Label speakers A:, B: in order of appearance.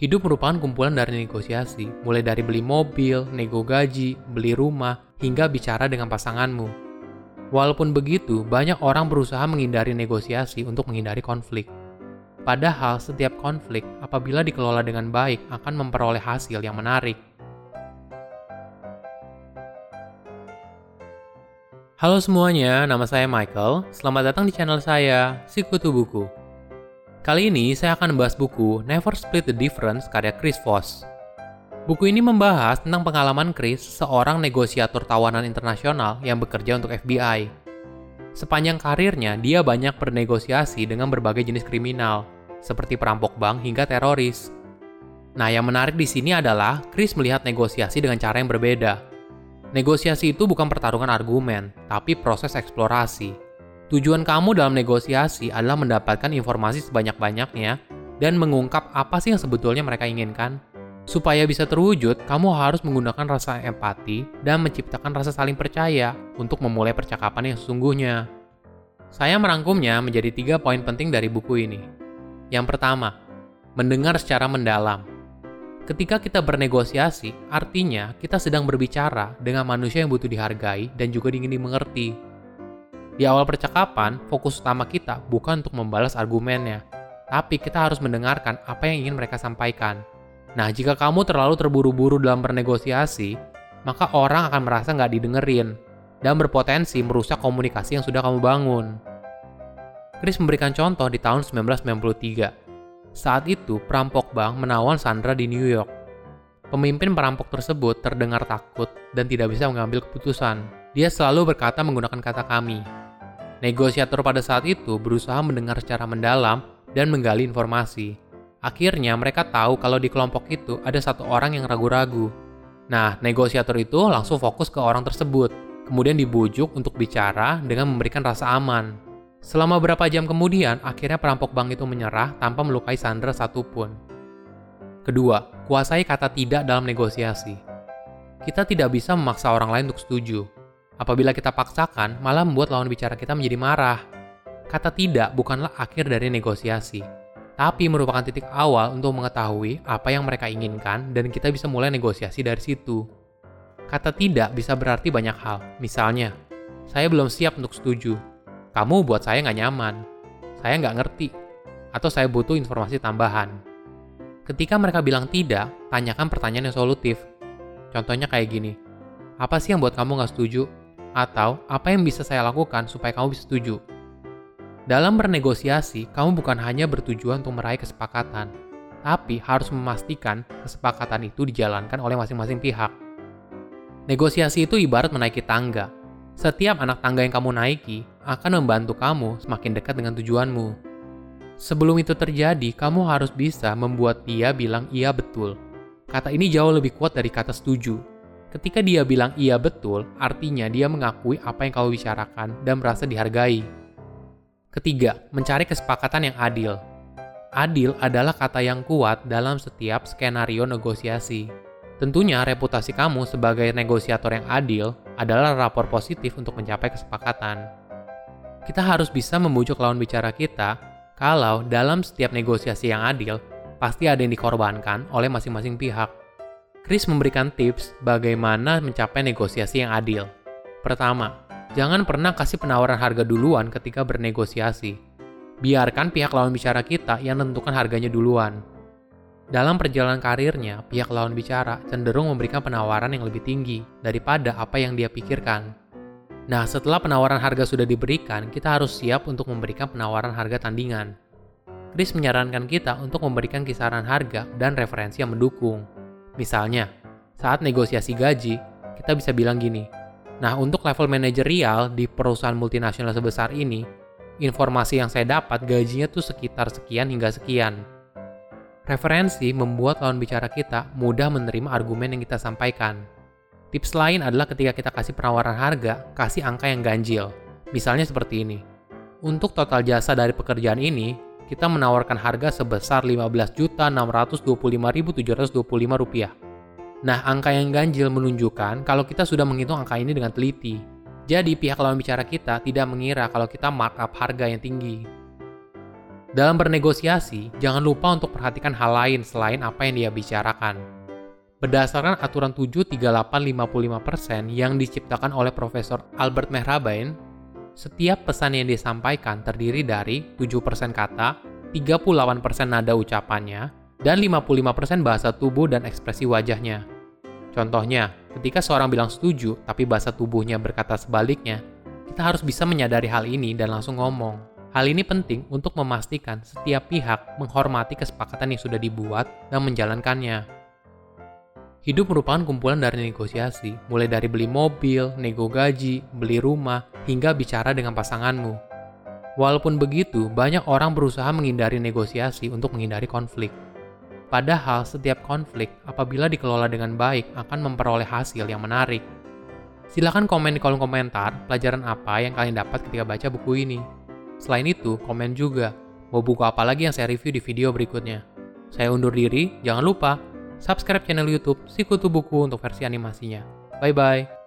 A: Hidup merupakan kumpulan dari negosiasi, mulai dari beli mobil, nego gaji, beli rumah, hingga bicara dengan pasanganmu. Walaupun begitu, banyak orang berusaha menghindari negosiasi untuk menghindari konflik. Padahal setiap konflik, apabila dikelola dengan baik, akan memperoleh hasil yang menarik. Halo semuanya, nama saya Michael. Selamat datang di channel saya, Sikutu Buku. Kali ini saya akan membahas buku Never Split the Difference karya Chris Voss. Buku ini membahas tentang pengalaman Chris, seorang negosiator tawanan internasional yang bekerja untuk FBI. Sepanjang karirnya, dia banyak bernegosiasi dengan berbagai jenis kriminal, seperti perampok bank hingga teroris. Nah, yang menarik di sini adalah Chris melihat negosiasi dengan cara yang berbeda. Negosiasi itu bukan pertarungan argumen, tapi proses eksplorasi Tujuan kamu dalam negosiasi adalah mendapatkan informasi sebanyak-banyaknya dan mengungkap apa sih yang sebetulnya mereka inginkan. Supaya bisa terwujud, kamu harus menggunakan rasa empati dan menciptakan rasa saling percaya untuk memulai percakapan yang sesungguhnya. Saya merangkumnya menjadi tiga poin penting dari buku ini. Yang pertama, mendengar secara mendalam. Ketika kita bernegosiasi, artinya kita sedang berbicara dengan manusia yang butuh dihargai dan juga ingin dimengerti. Di awal percakapan, fokus utama kita bukan untuk membalas argumennya, tapi kita harus mendengarkan apa yang ingin mereka sampaikan. Nah, jika kamu terlalu terburu-buru dalam bernegosiasi, maka orang akan merasa nggak didengerin dan berpotensi merusak komunikasi yang sudah kamu bangun. Chris memberikan contoh di tahun 1993. Saat itu, perampok bank menawan Sandra di New York. Pemimpin perampok tersebut terdengar takut dan tidak bisa mengambil keputusan. Dia selalu berkata menggunakan kata kami, Negosiator pada saat itu berusaha mendengar secara mendalam dan menggali informasi. Akhirnya mereka tahu kalau di kelompok itu ada satu orang yang ragu-ragu. Nah, negosiator itu langsung fokus ke orang tersebut, kemudian dibujuk untuk bicara dengan memberikan rasa aman. Selama beberapa jam kemudian, akhirnya perampok bank itu menyerah tanpa melukai Sandra satupun. Kedua, kuasai kata tidak dalam negosiasi. Kita tidak bisa memaksa orang lain untuk setuju, Apabila kita paksakan, malah membuat lawan bicara kita menjadi marah. Kata tidak bukanlah akhir dari negosiasi, tapi merupakan titik awal untuk mengetahui apa yang mereka inginkan dan kita bisa mulai negosiasi dari situ. Kata tidak bisa berarti banyak hal, misalnya, saya belum siap untuk setuju, kamu buat saya nggak nyaman, saya nggak ngerti, atau saya butuh informasi tambahan. Ketika mereka bilang tidak, tanyakan pertanyaan yang solutif. Contohnya kayak gini, apa sih yang buat kamu nggak setuju? Atau apa yang bisa saya lakukan supaya kamu bisa setuju? Dalam bernegosiasi, kamu bukan hanya bertujuan untuk meraih kesepakatan, tapi harus memastikan kesepakatan itu dijalankan oleh masing-masing pihak. Negosiasi itu ibarat menaiki tangga. Setiap anak tangga yang kamu naiki akan membantu kamu semakin dekat dengan tujuanmu. Sebelum itu terjadi, kamu harus bisa membuat dia bilang iya betul. Kata ini jauh lebih kuat dari kata setuju. Ketika dia bilang iya betul, artinya dia mengakui apa yang kau bicarakan dan merasa dihargai. Ketiga, mencari kesepakatan yang adil. Adil adalah kata yang kuat dalam setiap skenario negosiasi. Tentunya reputasi kamu sebagai negosiator yang adil adalah rapor positif untuk mencapai kesepakatan. Kita harus bisa membujuk lawan bicara kita kalau dalam setiap negosiasi yang adil, pasti ada yang dikorbankan oleh masing-masing pihak. Chris memberikan tips bagaimana mencapai negosiasi yang adil. Pertama, jangan pernah kasih penawaran harga duluan ketika bernegosiasi. Biarkan pihak lawan bicara kita yang menentukan harganya duluan. Dalam perjalanan karirnya, pihak lawan bicara cenderung memberikan penawaran yang lebih tinggi daripada apa yang dia pikirkan. Nah, setelah penawaran harga sudah diberikan, kita harus siap untuk memberikan penawaran harga tandingan. Chris menyarankan kita untuk memberikan kisaran harga dan referensi yang mendukung. Misalnya, saat negosiasi gaji, kita bisa bilang gini, nah untuk level manajerial di perusahaan multinasional sebesar ini, informasi yang saya dapat gajinya tuh sekitar sekian hingga sekian. Referensi membuat lawan bicara kita mudah menerima argumen yang kita sampaikan. Tips lain adalah ketika kita kasih penawaran harga, kasih angka yang ganjil. Misalnya seperti ini. Untuk total jasa dari pekerjaan ini, kita menawarkan harga sebesar Rp15.625.725. Nah, angka yang ganjil menunjukkan kalau kita sudah menghitung angka ini dengan teliti. Jadi, pihak lawan bicara kita tidak mengira kalau kita markup harga yang tinggi. Dalam bernegosiasi, jangan lupa untuk perhatikan hal lain selain apa yang dia bicarakan. Berdasarkan aturan 73855% yang diciptakan oleh Profesor Albert Mehrabain, setiap pesan yang disampaikan terdiri dari 7% kata, 38% nada ucapannya, dan 55% bahasa tubuh dan ekspresi wajahnya. Contohnya, ketika seorang bilang setuju tapi bahasa tubuhnya berkata sebaliknya, kita harus bisa menyadari hal ini dan langsung ngomong. Hal ini penting untuk memastikan setiap pihak menghormati kesepakatan yang sudah dibuat dan menjalankannya. Hidup merupakan kumpulan dari negosiasi, mulai dari beli mobil, nego gaji, beli rumah, hingga bicara dengan pasanganmu. Walaupun begitu, banyak orang berusaha menghindari negosiasi untuk menghindari konflik. Padahal setiap konflik, apabila dikelola dengan baik, akan memperoleh hasil yang menarik. Silahkan komen di kolom komentar pelajaran apa yang kalian dapat ketika baca buku ini. Selain itu, komen juga, mau buku apa lagi yang saya review di video berikutnya. Saya undur diri, jangan lupa subscribe channel YouTube Sikutu Buku untuk versi animasinya. Bye bye.